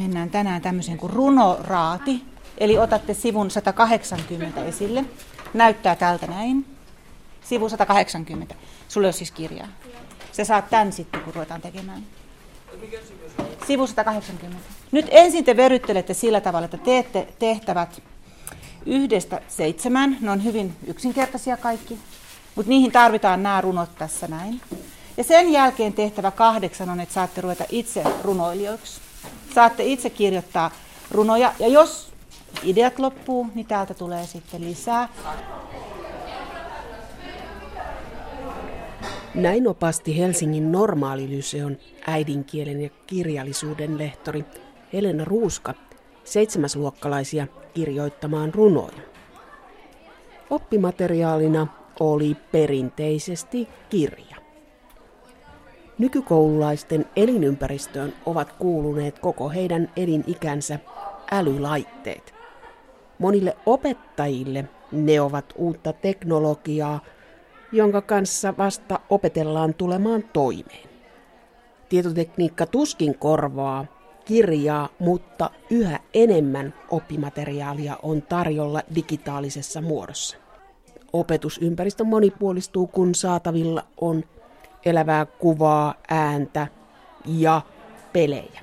Mennään tänään tämmöiseen kuin runoraati, eli otatte sivun 180 esille. Näyttää tältä näin. Sivu 180. Sulla on siis kirjaa. Se saat tämän sitten, kun ruvetaan tekemään. Sivu 180. Nyt ensin te veryttelette sillä tavalla, että teette tehtävät yhdestä seitsemään. Ne on hyvin yksinkertaisia kaikki, mutta niihin tarvitaan nämä runot tässä näin. Ja sen jälkeen tehtävä kahdeksan on, että saatte ruveta itse runoilijoiksi. Saatte itse kirjoittaa runoja, ja jos ideat loppuu, niin täältä tulee sitten lisää. Näin opasti Helsingin normaalilyseon äidinkielen ja kirjallisuuden lehtori Helena Ruuska seitsemäsluokkalaisia kirjoittamaan runoja. Oppimateriaalina oli perinteisesti kirja. Nykykoululaisten elinympäristöön ovat kuuluneet koko heidän elinikänsä älylaitteet. Monille opettajille ne ovat uutta teknologiaa, jonka kanssa vasta opetellaan tulemaan toimeen. Tietotekniikka tuskin korvaa kirjaa, mutta yhä enemmän oppimateriaalia on tarjolla digitaalisessa muodossa. Opetusympäristö monipuolistuu, kun saatavilla on elävää kuvaa, ääntä ja pelejä.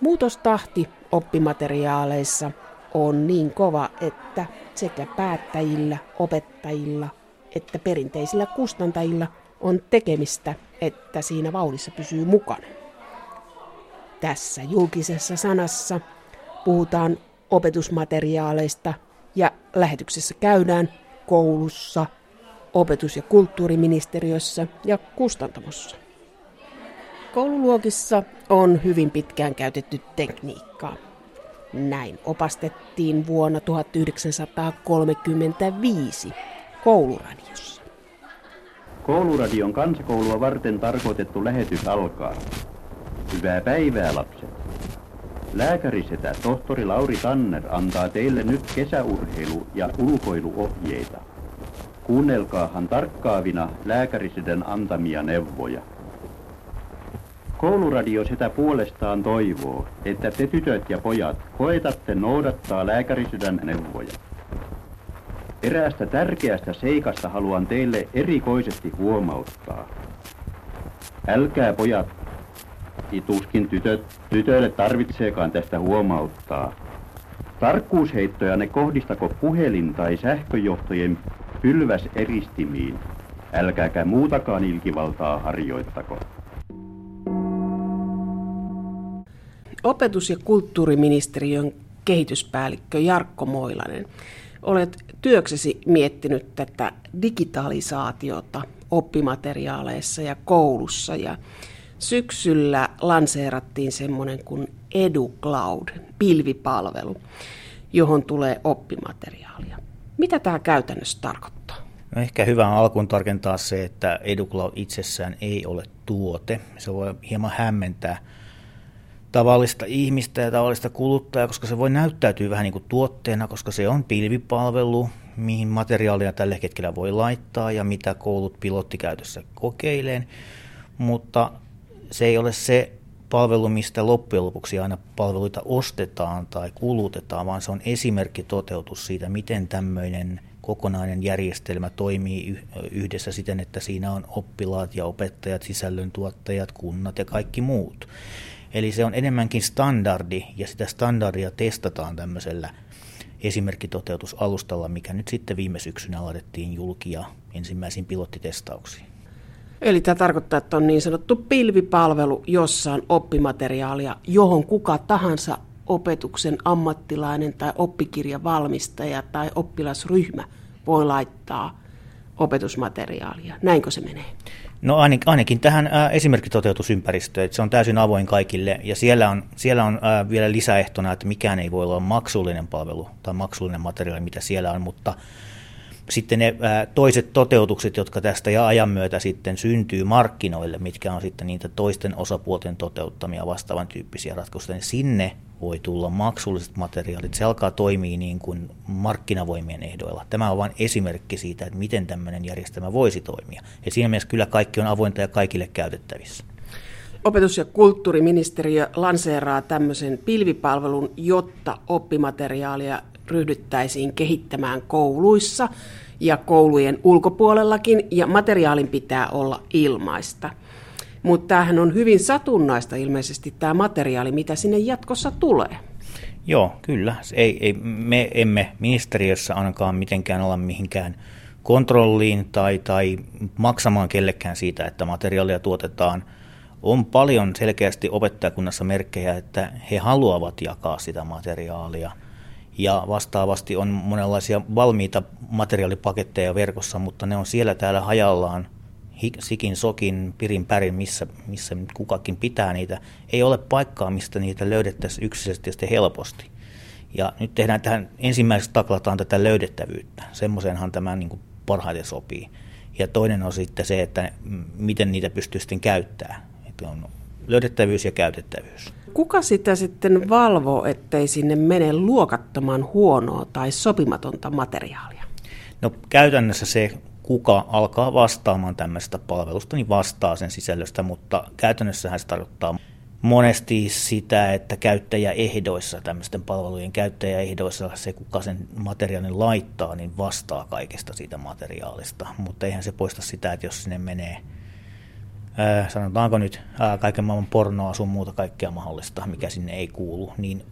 Muutostahti oppimateriaaleissa on niin kova, että sekä päättäjillä, opettajilla että perinteisillä kustantajilla on tekemistä, että siinä vauhdissa pysyy mukana. Tässä julkisessa sanassa puhutaan opetusmateriaaleista ja lähetyksessä käydään koulussa, opetus- ja kulttuuriministeriössä ja kustantamossa. Koululuokissa on hyvin pitkään käytetty tekniikkaa. Näin opastettiin vuonna 1935 kouluradiossa. Kouluradion kansakoulua varten tarkoitettu lähetys alkaa. Hyvää päivää, lapset. Lääkärisetä tohtori Lauri Tanner antaa teille nyt kesäurheilu- ja ulkoiluohjeita. Kuunnelkaahan tarkkaavina lääkäriseden antamia neuvoja. Kouluradio sitä puolestaan toivoo, että te tytöt ja pojat koetatte noudattaa lääkärisydän neuvoja. Eräästä tärkeästä seikasta haluan teille erikoisesti huomauttaa. Älkää pojat, ituskin tytöt, tytöille tarvitseekaan tästä huomauttaa. Tarkkuusheittoja ne kohdistako puhelin- tai sähköjohtojen pylväseristimiin. Älkääkä muutakaan ilkivaltaa harjoittako. Opetus- ja kulttuuriministeriön kehityspäällikkö Jarkko Moilanen. Olet työksesi miettinyt tätä digitalisaatiota oppimateriaaleissa ja koulussa ja syksyllä lanseerattiin semmoinen kuin EduCloud, pilvipalvelu, johon tulee oppimateriaalia. Mitä tämä käytännössä tarkoittaa? No ehkä hyvä alkuun tarkentaa se, että EduCloud itsessään ei ole tuote. Se voi hieman hämmentää tavallista ihmistä ja tavallista kuluttajaa, koska se voi näyttäytyä vähän niin kuin tuotteena, koska se on pilvipalvelu, mihin materiaalia tällä hetkellä voi laittaa ja mitä koulut pilottikäytössä kokeileen, mutta se ei ole se palvelu, mistä loppujen lopuksi aina palveluita ostetaan tai kulutetaan, vaan se on esimerkki toteutus siitä, miten tämmöinen kokonainen järjestelmä toimii yhdessä siten, että siinä on oppilaat ja opettajat, sisällöntuottajat, kunnat ja kaikki muut. Eli se on enemmänkin standardi ja sitä standardia testataan tämmöisellä esimerkkitoteutusalustalla, mikä nyt sitten viime syksynä aloitettiin julkia ensimmäisiin pilottitestauksiin. Eli tämä tarkoittaa, että on niin sanottu pilvipalvelu, jossa on oppimateriaalia, johon kuka tahansa opetuksen ammattilainen tai oppikirjavalmistaja tai oppilasryhmä voi laittaa opetusmateriaalia. Näinkö se menee? No ainakin, ainakin tähän ää, esimerkkitoteutusympäristöön, että se on täysin avoin kaikille ja siellä on, siellä on ää, vielä lisäehtona, että mikään ei voi olla maksullinen palvelu tai maksullinen materiaali, mitä siellä on, mutta sitten ne toiset toteutukset, jotka tästä ja ajan myötä sitten syntyy markkinoille, mitkä on sitten niitä toisten osapuolten toteuttamia vastaavan tyyppisiä ratkaisuja, niin sinne voi tulla maksulliset materiaalit. Se alkaa toimia niin kuin markkinavoimien ehdoilla. Tämä on vain esimerkki siitä, että miten tämmöinen järjestelmä voisi toimia. Ja siinä mielessä kyllä kaikki on avointa ja kaikille käytettävissä. opetus- ja kulttuuriministeriö lanseeraa tämmöisen pilvipalvelun, jotta oppimateriaalia ryhdyttäisiin kehittämään kouluissa ja koulujen ulkopuolellakin, ja materiaalin pitää olla ilmaista. Mutta tämähän on hyvin satunnaista ilmeisesti tämä materiaali, mitä sinne jatkossa tulee. Joo, kyllä. Ei, ei, me emme ministeriössä ainakaan mitenkään olla mihinkään kontrolliin tai, tai maksamaan kellekään siitä, että materiaalia tuotetaan. On paljon selkeästi opettajakunnassa merkkejä, että he haluavat jakaa sitä materiaalia. Ja vastaavasti on monenlaisia valmiita materiaalipaketteja verkossa, mutta ne on siellä täällä hajallaan sikin, sokin, pirin, pärin, missä, missä kukakin pitää niitä. Ei ole paikkaa, mistä niitä löydettäisiin yksityisesti ja helposti. Ja nyt tehdään tähän, ensimmäiseksi taklataan tätä löydettävyyttä. Semmoisenhan tämä niin kuin parhaiten sopii. Ja toinen on sitten se, että miten niitä pystyy sitten käyttämään. Että on löydettävyys ja käytettävyys. Kuka sitä sitten valvoo, ettei sinne mene luokattoman huonoa tai sopimatonta materiaalia? No käytännössä se, kuka alkaa vastaamaan tämmöisestä palvelusta, niin vastaa sen sisällöstä, mutta käytännössähän se tarkoittaa monesti sitä, että käyttäjäehdoissa, tämmöisten palvelujen käyttäjäehdoissa se, kuka sen materiaalin laittaa, niin vastaa kaikesta siitä materiaalista. Mutta eihän se poista sitä, että jos sinne menee, sanotaanko nyt, ää, kaiken maailman pornoa, sun muuta kaikkea mahdollista, mikä sinne ei kuulu, niin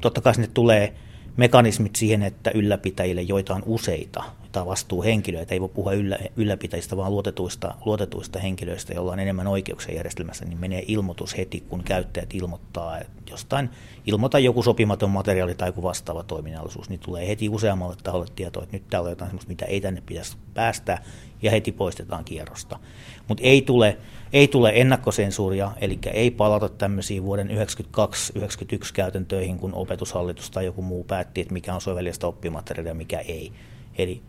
totta kai sinne tulee mekanismit siihen, että ylläpitäjille, joita on useita, tai vastuuhenkilöitä, ei voi puhua yllä, ylläpitäjistä, vaan luotetuista, luotetuista henkilöistä, joilla on enemmän oikeuksia järjestelmässä, niin menee ilmoitus heti, kun käyttäjät ilmoittaa jostain, ilmoita joku sopimaton materiaali tai joku vastaava toiminnallisuus, niin tulee heti useammalle taholle tietoa, että nyt täällä on jotain sellaista, mitä ei tänne pitäisi päästää, ja heti poistetaan kierrosta. Mutta ei tule, ei tule ennakkosensuuria, eli ei palata tämmöisiin vuoden 1992-1991 käytäntöihin, kun opetushallitus tai joku muu päätti, että mikä on sovellista oppimateriaalia ja mikä ei. Eli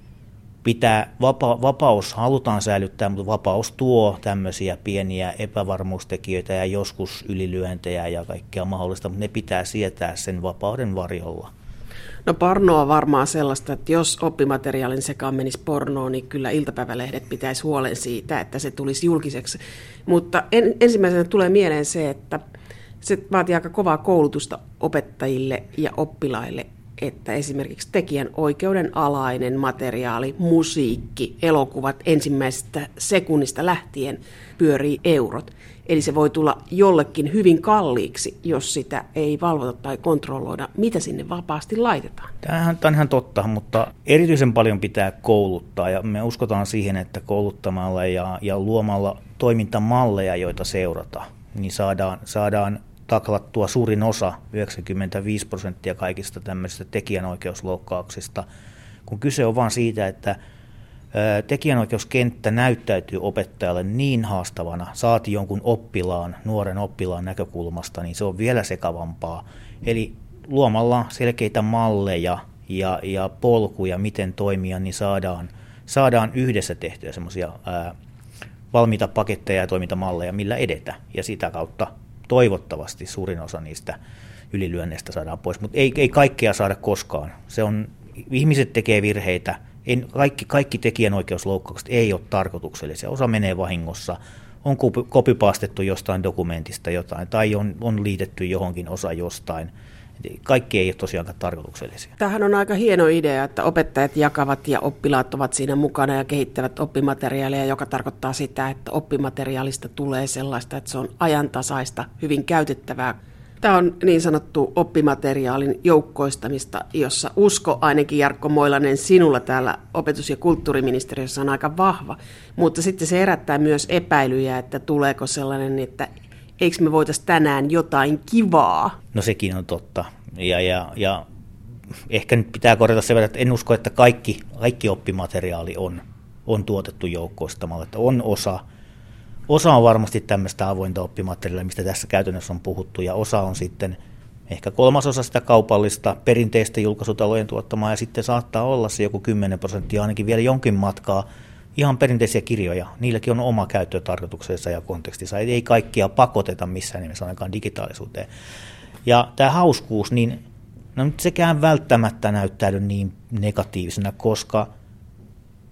pitää, vapa, vapaus halutaan säilyttää, mutta vapaus tuo tämmöisiä pieniä epävarmuustekijöitä ja joskus ylilyöntejä ja kaikkea mahdollista, mutta ne pitää sietää sen vapauden varjolla. No porno on varmaan sellaista, että jos oppimateriaalin sekaan menisi pornoon, niin kyllä iltapäivälehdet pitäisi huolen siitä, että se tulisi julkiseksi. Mutta en, ensimmäisenä tulee mieleen se, että se vaatii aika kovaa koulutusta opettajille ja oppilaille, että esimerkiksi tekijän oikeuden alainen materiaali, musiikki, elokuvat ensimmäisestä sekunnista lähtien pyörii eurot. Eli se voi tulla jollekin hyvin kalliiksi, jos sitä ei valvota tai kontrolloida, mitä sinne vapaasti laitetaan. Tämähän on ihan totta, mutta erityisen paljon pitää kouluttaa ja me uskotaan siihen, että kouluttamalla ja, ja luomalla toimintamalleja, joita seurata, niin saadaan, saadaan taklattua suurin osa, 95 prosenttia kaikista tämmöisistä tekijänoikeusloukkauksista, kun kyse on vain siitä, että tekijänoikeuskenttä näyttäytyy opettajalle niin haastavana, saati jonkun oppilaan, nuoren oppilaan näkökulmasta, niin se on vielä sekavampaa. Eli luomalla selkeitä malleja ja, ja polkuja, miten toimia, niin saadaan, saadaan yhdessä tehtyä semmoisia valmiita paketteja ja toimintamalleja, millä edetä. Ja sitä kautta toivottavasti suurin osa niistä ylilyönneistä saadaan pois, mutta ei, ei kaikkea saada koskaan. Se on, ihmiset tekee virheitä, en, kaikki, kaikki tekijänoikeusloukkaukset ei ole tarkoituksellisia, osa menee vahingossa, on kopipaastettu jostain dokumentista jotain tai on, on liitetty johonkin osa jostain. Kaikki ei ole tosiaankaan tarkoituksellisia. Tämähän on aika hieno idea, että opettajat jakavat ja oppilaat ovat siinä mukana ja kehittävät oppimateriaalia, joka tarkoittaa sitä, että oppimateriaalista tulee sellaista, että se on ajantasaista, hyvin käytettävää Tämä on niin sanottu oppimateriaalin joukkoistamista, jossa usko ainakin Jarkko Moilanen sinulla täällä opetus- ja kulttuuriministeriössä on aika vahva, mutta sitten se herättää myös epäilyjä, että tuleeko sellainen, että eikö me voitaisiin tänään jotain kivaa? No sekin on totta. Ja, ja, ja ehkä nyt pitää korjata se, että en usko, että kaikki, kaikki oppimateriaali on, on tuotettu joukkoistamalla. Että on osa, osa on varmasti tämmöistä avointa oppimateriaalia, mistä tässä käytännössä on puhuttu, ja osa on sitten ehkä kolmasosa sitä kaupallista perinteistä julkaisutalojen tuottamaa, ja sitten saattaa olla se joku 10 prosenttia ainakin vielä jonkin matkaa ihan perinteisiä kirjoja. Niilläkin on oma käyttötarkoituksensa ja kontekstissa. Ei kaikkia pakoteta missään nimessä ainakaan digitaalisuuteen. Ja tämä hauskuus, niin no nyt sekään välttämättä näyttäydy niin negatiivisena, koska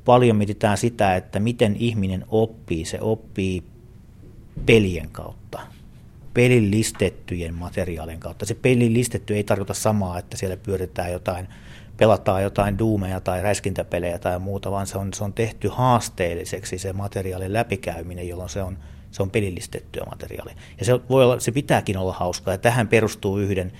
paljon mietitään sitä, että miten ihminen oppii. Se oppii pelien kautta. pelillistettyjen materiaalien kautta. Se pelillistetty ei tarkoita samaa, että siellä pyöritään jotain, pelataan jotain duumeja tai räiskintäpelejä tai muuta, vaan se on, se on tehty haasteelliseksi se materiaalin läpikäyminen, jolloin se on, se on pelillistettyä materiaalia. Ja se, voi olla, se pitääkin olla hauskaa, ja tähän perustuu yhden,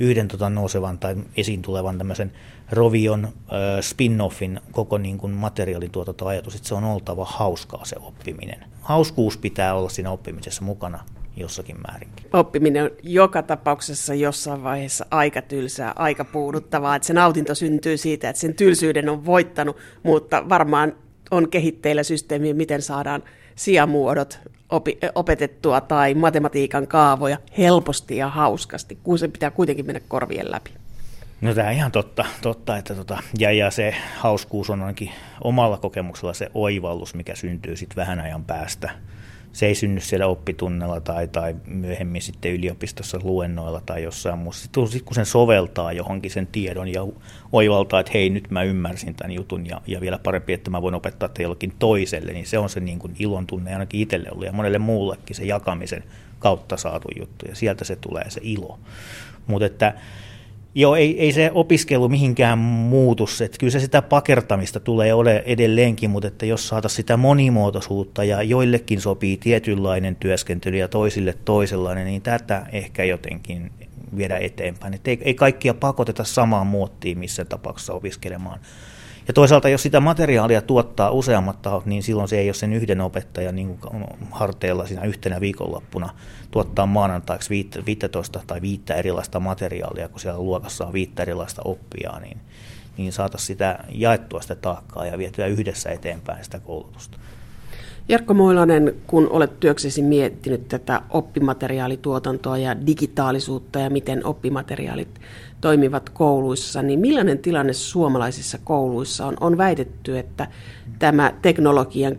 yhden tota nousevan tai esiin tulevan tämmöisen Rovion äh, spin-offin koko niin kuin materiaalin tuotantoajatus, että se on oltava hauskaa se oppiminen. Hauskuus pitää olla siinä oppimisessa mukana jossakin määrinkin. Oppiminen on joka tapauksessa jossain vaiheessa aika tylsää, aika puuduttavaa, että se nautinto syntyy siitä, että sen tylsyyden on voittanut, mutta varmaan on kehitteillä systeemi, miten saadaan sijamuodot opi- opetettua tai matematiikan kaavoja helposti ja hauskasti, kun se pitää kuitenkin mennä korvien läpi. No tämä on ihan totta, totta että tota, ja, ja se hauskuus on ainakin omalla kokemuksella se oivallus, mikä syntyy sitten vähän ajan päästä se ei synny siellä oppitunnella tai, tai myöhemmin sitten yliopistossa luennoilla tai jossain muussa. Sitten kun sen soveltaa johonkin sen tiedon ja oivaltaa, että hei nyt mä ymmärsin tämän jutun ja, ja vielä parempi, että mä voin opettaa te jollekin toiselle, niin se on se niin kuin ilon tunne ainakin itselle ollut ja monelle muullekin se jakamisen kautta saatu juttu ja sieltä se tulee se ilo. Mutta että Joo, ei, ei se opiskelu mihinkään muutu. Että kyllä se sitä pakertamista tulee ole edelleenkin, mutta että jos saataisiin sitä monimuotoisuutta ja joillekin sopii tietynlainen työskentely ja toisille toisenlainen, niin tätä ehkä jotenkin viedä eteenpäin. Että ei, ei kaikkia pakoteta samaan muottiin missä tapauksessa opiskelemaan. Ja toisaalta, jos sitä materiaalia tuottaa useammat tahot, niin silloin se ei ole sen yhden opettajan niin harteilla siinä yhtenä viikonloppuna tuottaa maanantaiksi 15 tai viittä erilaista materiaalia, kun siellä luokassa on viittä erilaista oppijaa, niin, niin saataisiin sitä jaettua sitä taakkaa ja vietyä yhdessä eteenpäin sitä koulutusta. Jarkko Moilanen, kun olet työksesi miettinyt tätä oppimateriaalituotantoa ja digitaalisuutta ja miten oppimateriaalit toimivat kouluissa, niin millainen tilanne suomalaisissa kouluissa on? On väitetty, että tämä teknologian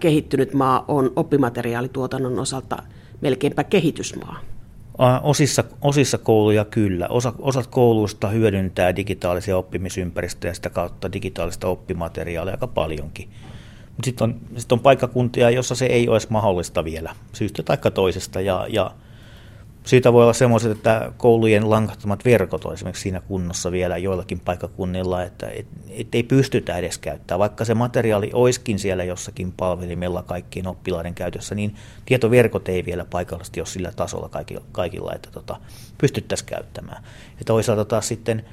kehittynyt maa on oppimateriaalituotannon osalta melkeinpä kehitysmaa. Osissa, osissa kouluja kyllä. Osa, osat kouluista hyödyntää digitaalisia oppimisympäristöjä sitä kautta digitaalista oppimateriaalia aika paljonkin. Mutta sitten on, sit on paikkakuntia, jossa se ei ole mahdollista vielä syystä tai toisesta. Ja, ja siitä voi olla semmoiset, että koulujen langattomat verkot on esimerkiksi siinä kunnossa vielä joillakin paikkakunnilla, että et, et ei pystytä edes käyttämään. Vaikka se materiaali olisikin siellä jossakin palvelimella kaikkien oppilaiden käytössä, niin tietoverkot ei vielä paikallisesti ole sillä tasolla kaikilla, kaikilla että tota, pystyttäisiin käyttämään. Ja toisaalta taas sitten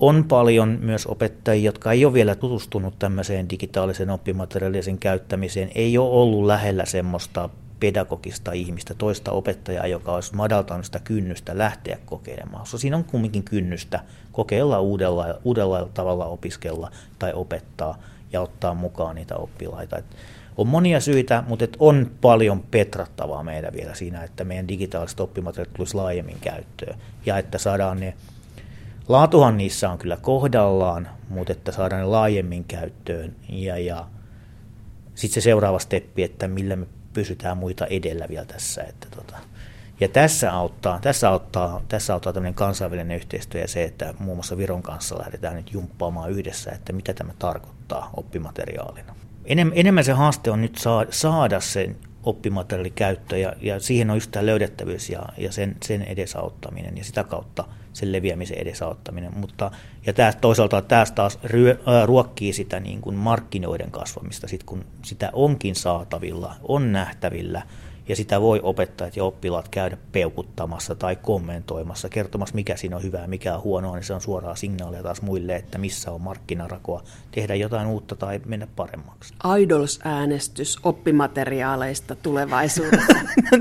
on paljon myös opettajia, jotka ei ole vielä tutustunut tämmöiseen digitaaliseen oppimateriaalisen käyttämiseen, ei ole ollut lähellä semmoista pedagogista ihmistä, toista opettajaa, joka olisi madaltanut sitä kynnystä lähteä kokeilemaan. So, siinä on kumminkin kynnystä kokeilla uudella, uudella tavalla opiskella tai opettaa ja ottaa mukaan niitä oppilaita. Et on monia syitä, mutta et on paljon petrattavaa meidän vielä siinä, että meidän digitaaliset oppimateriaalit tulisi laajemmin käyttöön ja että saadaan ne Laatuhan niissä on kyllä kohdallaan, mutta että saadaan ne laajemmin käyttöön. Ja, ja sitten se seuraava steppi, että millä me pysytään muita edellä vielä tässä. Että tota. Ja tässä auttaa, tässä auttaa, tässä auttaa tämmöinen kansainvälinen yhteistyö ja se, että muun muassa Viron kanssa lähdetään nyt jumppaamaan yhdessä, että mitä tämä tarkoittaa oppimateriaalina. Enem, enemmän se haaste on nyt saada sen oppimateriaali käyttö ja, ja siihen on just tämä löydettävyys ja, ja sen, sen edesauttaminen ja sitä kautta sen leviämisen edesauttaminen. Mutta, ja tämä, toisaalta tämä taas ryö, ää, ruokkii sitä niin kuin markkinoiden kasvamista, sit kun sitä onkin saatavilla, on nähtävillä ja sitä voi opettajat ja oppilaat käydä peukuttamassa tai kommentoimassa, kertomassa mikä siinä on hyvää, mikä on huonoa, niin se on suoraa signaalia taas muille, että missä on markkinarakoa, tehdä jotain uutta tai mennä paremmaksi. Idols-äänestys oppimateriaaleista tulevaisuudessa. no,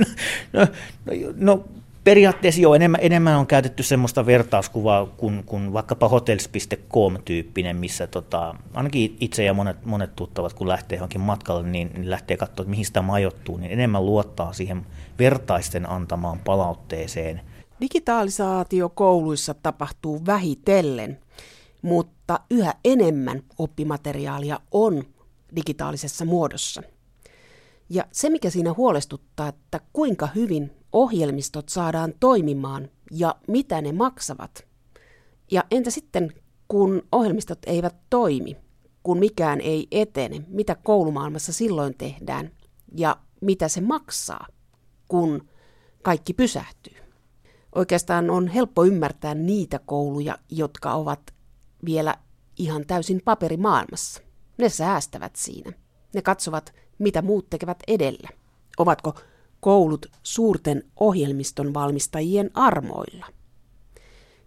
no, no, no periaatteessa joo, enemmän, enemmän on käytetty semmoista vertauskuvaa kuin, kuin vaikkapa hotels.com-tyyppinen, missä tota, ainakin itse ja monet, monet tuttavat, kun lähtee johonkin matkalle, niin, niin lähtee katsoa, että mihin sitä majoittuu, niin enemmän luottaa siihen vertaisten antamaan palautteeseen. Digitalisaatio kouluissa tapahtuu vähitellen, mutta yhä enemmän oppimateriaalia on digitaalisessa muodossa. Ja se, mikä siinä huolestuttaa, että kuinka hyvin ohjelmistot saadaan toimimaan ja mitä ne maksavat. Ja entä sitten, kun ohjelmistot eivät toimi, kun mikään ei etene, mitä koulumaailmassa silloin tehdään ja mitä se maksaa? kun kaikki pysähtyy. Oikeastaan on helppo ymmärtää niitä kouluja, jotka ovat vielä ihan täysin paperimaailmassa. Ne säästävät siinä. Ne katsovat, mitä muut tekevät edellä. Ovatko koulut suurten ohjelmiston valmistajien armoilla?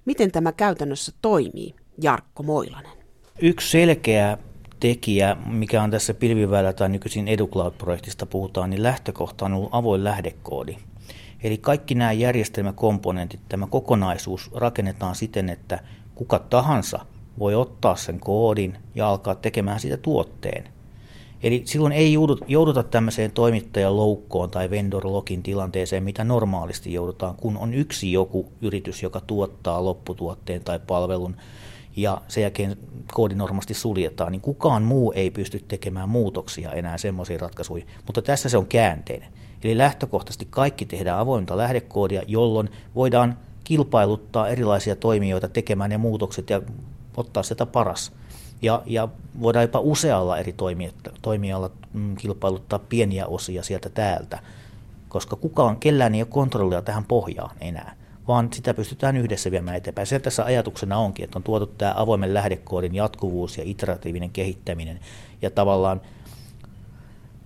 Miten tämä käytännössä toimii, Jarkko Moilanen? Yksi selkeä tekijä, mikä on tässä pilviväylä tai nykyisin EduCloud-projektista puhutaan, niin lähtökohta on ollut avoin lähdekoodi. Eli kaikki nämä järjestelmäkomponentit, tämä kokonaisuus rakennetaan siten, että kuka tahansa voi ottaa sen koodin ja alkaa tekemään sitä tuotteen. Eli silloin ei jouduta tämmöiseen toimittajan loukkoon tai vendor login tilanteeseen, mitä normaalisti joudutaan, kun on yksi joku yritys, joka tuottaa lopputuotteen tai palvelun ja sen jälkeen koodi normaalisti suljetaan, niin kukaan muu ei pysty tekemään muutoksia enää semmoisiin ratkaisuihin. Mutta tässä se on käänteinen. Eli lähtökohtaisesti kaikki tehdään avointa lähdekoodia, jolloin voidaan kilpailuttaa erilaisia toimijoita tekemään ne muutokset ja ottaa sieltä paras. Ja, ja voidaan jopa usealla eri toimijalla mm, kilpailuttaa pieniä osia sieltä täältä, koska kukaan, kellään ei ole kontrollia tähän pohjaan enää vaan sitä pystytään yhdessä viemään eteenpäin. Se tässä ajatuksena onkin, että on tuotu tämä avoimen lähdekoodin jatkuvuus ja iteratiivinen kehittäminen ja tavallaan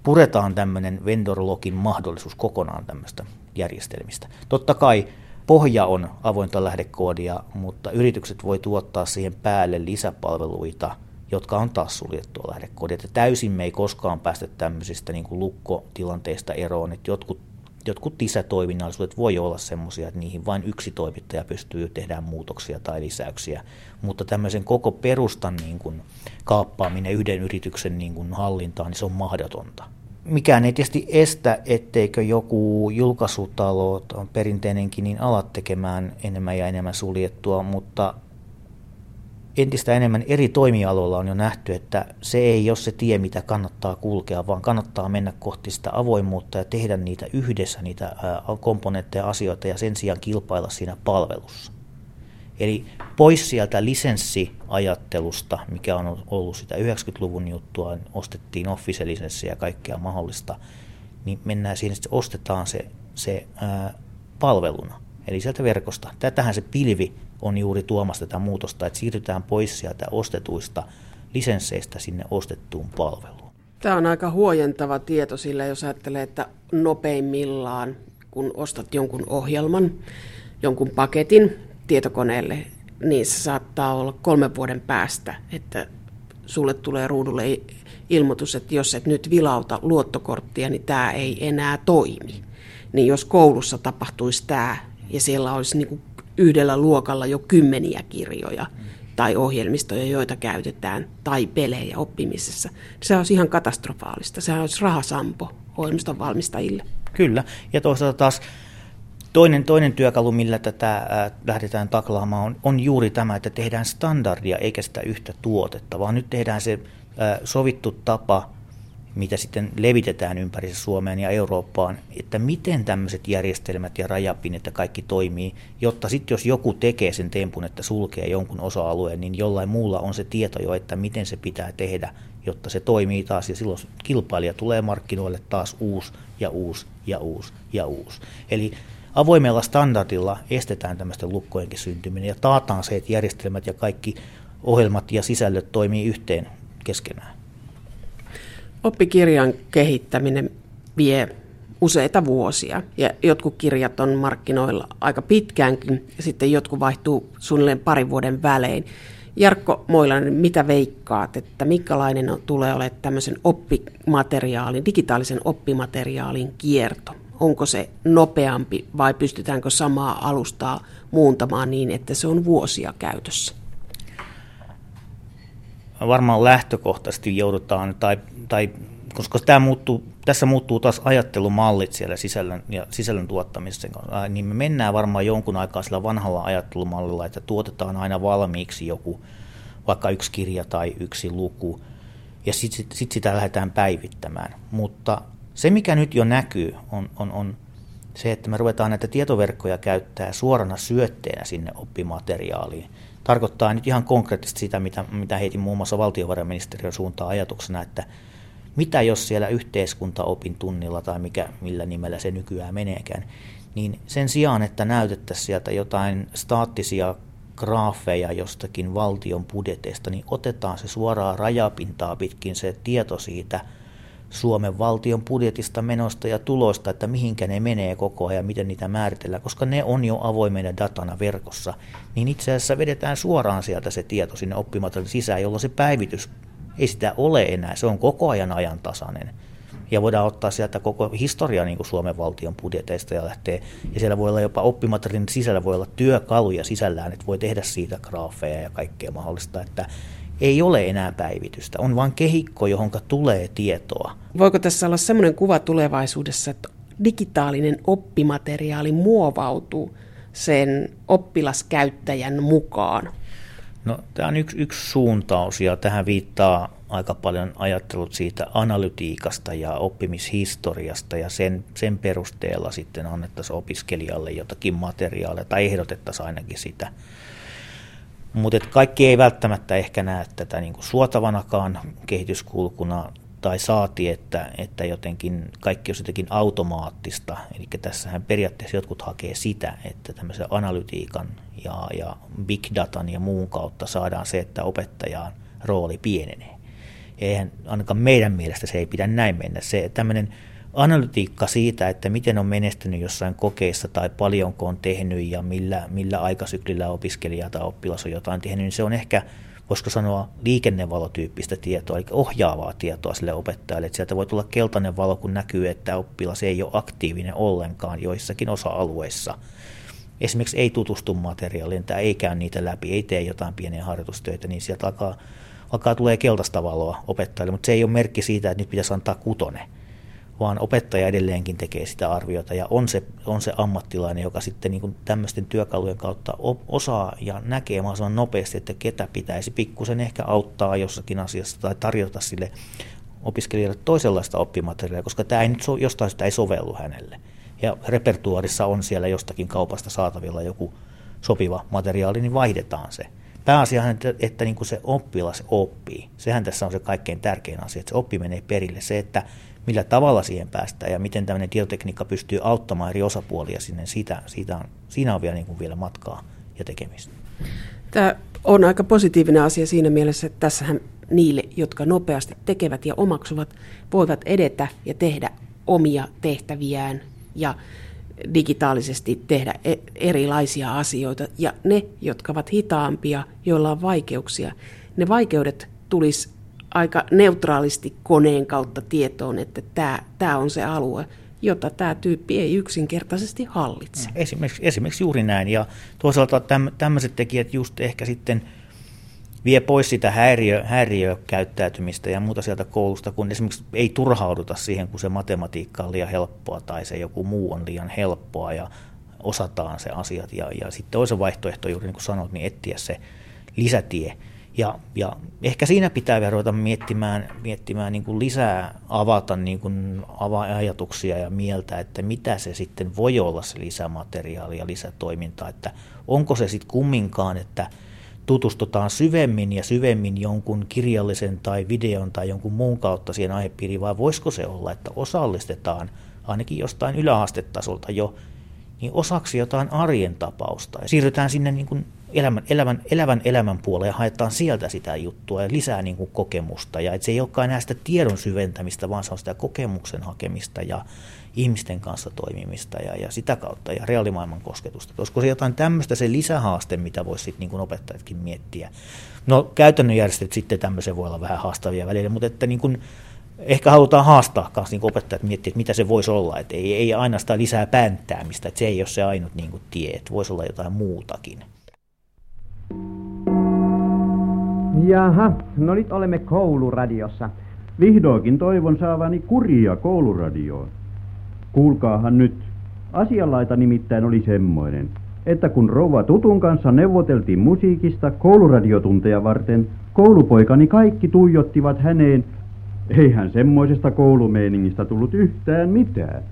puretaan tämmöinen vendor-login mahdollisuus kokonaan tämmöistä järjestelmistä. Totta kai pohja on avointa lähdekoodia, mutta yritykset voi tuottaa siihen päälle lisäpalveluita, jotka on taas suljettua lähdekoodia. Että täysin me ei koskaan päästä tämmöisistä niin kuin lukkotilanteista eroon, että jotkut jotkut lisätoiminnallisuudet voi olla sellaisia, että niihin vain yksi toimittaja pystyy tehdä muutoksia tai lisäyksiä, mutta tämmöisen koko perustan niin kuin kaappaaminen yhden yrityksen niin kuin hallintaan, niin se on mahdotonta. Mikään ei tietysti estä, etteikö joku julkaisutalo, perinteinenkin, niin alat tekemään enemmän ja enemmän suljettua, mutta entistä enemmän eri toimialoilla on jo nähty, että se ei ole se tie, mitä kannattaa kulkea, vaan kannattaa mennä kohti sitä avoimuutta ja tehdä niitä yhdessä, niitä komponentteja asioita ja sen sijaan kilpailla siinä palvelussa. Eli pois sieltä lisenssiajattelusta, mikä on ollut sitä 90-luvun juttua, ostettiin Office-lisenssiä ja kaikkea mahdollista, niin mennään siihen, että ostetaan se, se ää, palveluna, eli sieltä verkosta. Tätähän se pilvi on juuri tuomassa tätä muutosta, että siirrytään pois sieltä ostetuista lisensseistä sinne ostettuun palveluun. Tämä on aika huojentava tieto sillä, jos ajattelee, että nopeimmillaan, kun ostat jonkun ohjelman, jonkun paketin tietokoneelle, niin se saattaa olla kolmen vuoden päästä, että sulle tulee ruudulle ilmoitus, että jos et nyt vilauta luottokorttia, niin tämä ei enää toimi. Niin jos koulussa tapahtuisi tämä ja siellä olisi niin yhdellä luokalla jo kymmeniä kirjoja tai ohjelmistoja, joita käytetään, tai pelejä oppimisessa. Se olisi ihan katastrofaalista. Se olisi rahasampo ohjelmiston valmistajille. Kyllä, ja toisaalta taas toinen, toinen työkalu, millä tätä äh, lähdetään taklaamaan, on, on juuri tämä, että tehdään standardia eikä sitä yhtä tuotetta, vaan nyt tehdään se äh, sovittu tapa mitä sitten levitetään ympäri Suomeen ja Eurooppaan, että miten tämmöiset järjestelmät ja rajapinnat ja kaikki toimii, jotta sitten jos joku tekee sen tempun, että sulkee jonkun osa-alueen, niin jollain muulla on se tieto jo, että miten se pitää tehdä, jotta se toimii taas ja silloin kilpailija tulee markkinoille taas uusi ja uusi ja uusi ja uusi. Eli avoimella standardilla estetään tämmöisten lukkojenkin syntyminen ja taataan se, että järjestelmät ja kaikki ohjelmat ja sisällöt toimii yhteen keskenään. Oppikirjan kehittäminen vie useita vuosia ja jotkut kirjat on markkinoilla aika pitkäänkin ja sitten jotkut vaihtuu suunnilleen parin vuoden välein. Jarkko Moilanen, mitä veikkaat, että minkälainen tulee olemaan tämmöisen oppimateriaalin, digitaalisen oppimateriaalin kierto? Onko se nopeampi vai pystytäänkö samaa alustaa muuntamaan niin, että se on vuosia käytössä? varmaan lähtökohtaisesti joudutaan, tai, tai koska tämä muuttuu, tässä muuttuu taas ajattelumallit siellä sisällön, ja sisällön tuottamisen, niin me mennään varmaan jonkun aikaa sillä vanhalla ajattelumallilla, että tuotetaan aina valmiiksi joku, vaikka yksi kirja tai yksi luku, ja sitten sit, sit sitä lähdetään päivittämään. Mutta se, mikä nyt jo näkyy, on, on, on se, että me ruvetaan näitä tietoverkkoja käyttää suorana syötteenä sinne oppimateriaaliin. Tarkoittaa nyt ihan konkreettisesti sitä, mitä, mitä heitin muun muassa valtiovarainministeriön suuntaan ajatuksena, että mitä jos siellä yhteiskuntaopin tunnilla tai mikä, millä nimellä se nykyään meneekään, niin sen sijaan, että näytettäisiin sieltä jotain staattisia graafeja jostakin valtion budjeteista, niin otetaan se suoraan rajapintaa pitkin se tieto siitä Suomen valtion budjetista, menosta ja tuloista, että mihinkä ne menee koko ajan, miten niitä määritellään, koska ne on jo avoimena datana verkossa, niin itse asiassa vedetään suoraan sieltä se tieto sinne oppimateriaalin sisään, jolloin se päivitys ei sitä ole enää, se on koko ajan ajantasainen. Ja voidaan ottaa sieltä koko historia niin kuin Suomen valtion budjeteista ja lähtee, ja siellä voi olla jopa oppimateriaalin sisällä voi olla työkaluja sisällään, että voi tehdä siitä graafeja ja kaikkea mahdollista, että ei ole enää päivitystä, on vain kehikko, johon tulee tietoa. Voiko tässä olla sellainen kuva tulevaisuudessa, että digitaalinen oppimateriaali muovautuu sen oppilaskäyttäjän mukaan? No, tämä on yksi, yksi suuntaus ja tähän viittaa aika paljon ajattelut siitä analytiikasta ja oppimishistoriasta ja sen, sen perusteella sitten annettaisiin opiskelijalle jotakin materiaalia tai ehdotettaisiin ainakin sitä. Mutta kaikki ei välttämättä ehkä näe tätä niin kuin suotavanakaan kehityskulkuna tai saati, että, että jotenkin kaikki on jotenkin automaattista. Eli tässähän periaatteessa jotkut hakee sitä, että tämmöisen analytiikan ja, ja big datan ja muun kautta saadaan se, että opettajan rooli pienenee. Eihän ainakaan meidän mielestä se ei pidä näin mennä. Se tämmöinen analytiikka siitä, että miten on menestynyt jossain kokeissa tai paljonko on tehnyt ja millä, millä aikasyklillä opiskelija tai oppilas on jotain tehnyt, niin se on ehkä, voisiko sanoa, liikennevalotyyppistä tietoa, eli ohjaavaa tietoa sille opettajalle. Että sieltä voi tulla keltainen valo, kun näkyy, että oppilas ei ole aktiivinen ollenkaan joissakin osa-alueissa. Esimerkiksi ei tutustu materiaaliin tai ei käy niitä läpi, ei tee jotain pieniä harjoitustöitä, niin sieltä alkaa, alkaa tulee keltaista valoa opettajille, mutta se ei ole merkki siitä, että nyt pitäisi antaa kutone vaan opettaja edelleenkin tekee sitä arviota ja on se, on se ammattilainen, joka sitten niin tämmöisten työkalujen kautta osaa ja näkee mahdollisimman nopeasti, että ketä pitäisi pikkusen ehkä auttaa jossakin asiassa tai tarjota sille opiskelijalle toisenlaista oppimateriaalia, koska tämä ei nyt so, jostain sitä ei sovellu hänelle. Ja repertuarissa on siellä jostakin kaupasta saatavilla joku sopiva materiaali, niin vaihdetaan se. Pääasiahan, että, että niin kuin se oppilas oppii. Sehän tässä on se kaikkein tärkein asia, että se oppi menee perille. Se, että millä tavalla siihen päästään ja miten tämmöinen tietotekniikka pystyy auttamaan eri osapuolia sinne, siitä, siitä on, siinä on vielä, niin kuin vielä matkaa ja tekemistä. Tämä on aika positiivinen asia siinä mielessä, että tässähän niille, jotka nopeasti tekevät ja omaksuvat, voivat edetä ja tehdä omia tehtäviään ja digitaalisesti tehdä e- erilaisia asioita. Ja ne, jotka ovat hitaampia, joilla on vaikeuksia, ne vaikeudet tulisi aika neutraalisti koneen kautta tietoon, että tämä, tämä on se alue, jota tämä tyyppi ei yksinkertaisesti hallitse. Esimerkiksi, esimerkiksi juuri näin. Ja toisaalta täm, tämmöiset tekijät just ehkä sitten vie pois sitä häiriö, häiriökäyttäytymistä ja muuta sieltä koulusta, kun esimerkiksi ei turhauduta siihen, kun se matematiikka on liian helppoa tai se joku muu on liian helppoa ja osataan se asiat. Ja, ja sitten toisen vaihtoehto, juuri niin kuin sanoit, niin etsiä se lisätie. Ja, ja ehkä siinä pitää vielä ruveta miettimään, miettimään niin kuin lisää, avata niin kuin ajatuksia ja mieltä, että mitä se sitten voi olla se lisämateriaali ja lisätoiminta, että onko se sitten kumminkaan, että tutustutaan syvemmin ja syvemmin jonkun kirjallisen tai videon tai jonkun muun kautta siihen aihepiiriin, vai voisiko se olla, että osallistetaan ainakin jostain yläastetasolta jo niin osaksi jotain arjen tapausta ja siirrytään sinne niin kuin elämän, elämän, elävän elämän puolelle ja haetaan sieltä sitä juttua ja lisää niin kuin kokemusta. Ja että se ei olekaan enää sitä tiedon syventämistä, vaan se on sitä kokemuksen hakemista ja ihmisten kanssa toimimista ja, ja sitä kautta ja reaalimaailman kosketusta. Olisiko se jotain tämmöistä se lisähaaste, mitä voisi sitten niin opettajatkin miettiä? No käytännön järjestöt sitten tämmöisen voi olla vähän haastavia välillä, mutta että niin kuin, ehkä halutaan haastaa myös niin opettajat miettiä, että mitä se voisi olla. Että ei, ei ainoastaan lisää päänttäämistä, että se ei ole se ainut niin kuin tie, että voisi olla jotain muutakin. Jaha, no nyt olemme kouluradiossa. Vihdoinkin toivon saavani kuria kouluradioon. Kuulkaahan nyt. Asianlaita nimittäin oli semmoinen, että kun rouva Tutun kanssa neuvoteltiin musiikista kouluradiotunteja varten, koulupoikani kaikki tuijottivat häneen. Eihän semmoisesta koulumeiningistä tullut yhtään mitään.